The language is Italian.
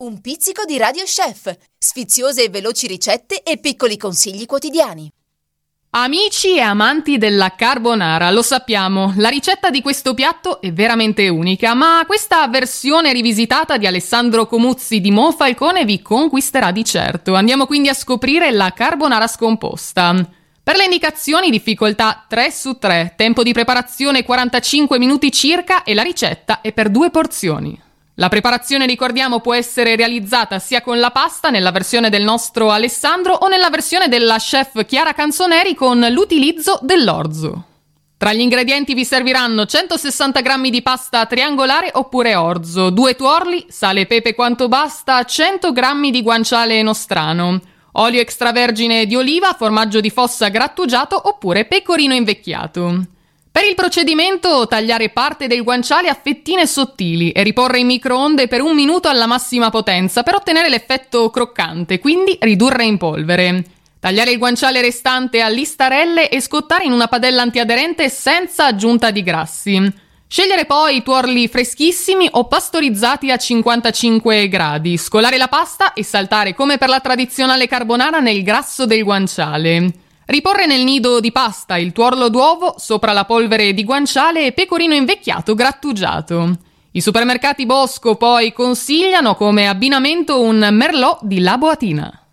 Un pizzico di Radio Chef, sfiziose e veloci ricette e piccoli consigli quotidiani. Amici e amanti della carbonara, lo sappiamo, la ricetta di questo piatto è veramente unica, ma questa versione rivisitata di Alessandro Comuzzi di Monfalcone vi conquisterà di certo. Andiamo quindi a scoprire la carbonara scomposta. Per le indicazioni difficoltà 3 su 3, tempo di preparazione 45 minuti circa e la ricetta è per due porzioni. La preparazione, ricordiamo, può essere realizzata sia con la pasta nella versione del nostro Alessandro o nella versione della chef Chiara Canzoneri con l'utilizzo dell'orzo. Tra gli ingredienti vi serviranno 160 g di pasta triangolare oppure orzo, due tuorli, sale e pepe quanto basta, 100 g di guanciale nostrano, olio extravergine di oliva, formaggio di fossa grattugiato oppure pecorino invecchiato. Per il procedimento tagliare parte del guanciale a fettine sottili e riporre in microonde per un minuto alla massima potenza per ottenere l'effetto croccante, quindi ridurre in polvere. Tagliare il guanciale restante a listarelle e scottare in una padella antiaderente senza aggiunta di grassi. Scegliere poi tuorli freschissimi o pastorizzati a 55 gradi, scolare la pasta e saltare come per la tradizionale carbonara nel grasso del guanciale. Riporre nel nido di pasta il tuorlo d'uovo sopra la polvere di guanciale e pecorino invecchiato grattugiato. I supermercati Bosco poi consigliano come abbinamento un merlot di Laboatina.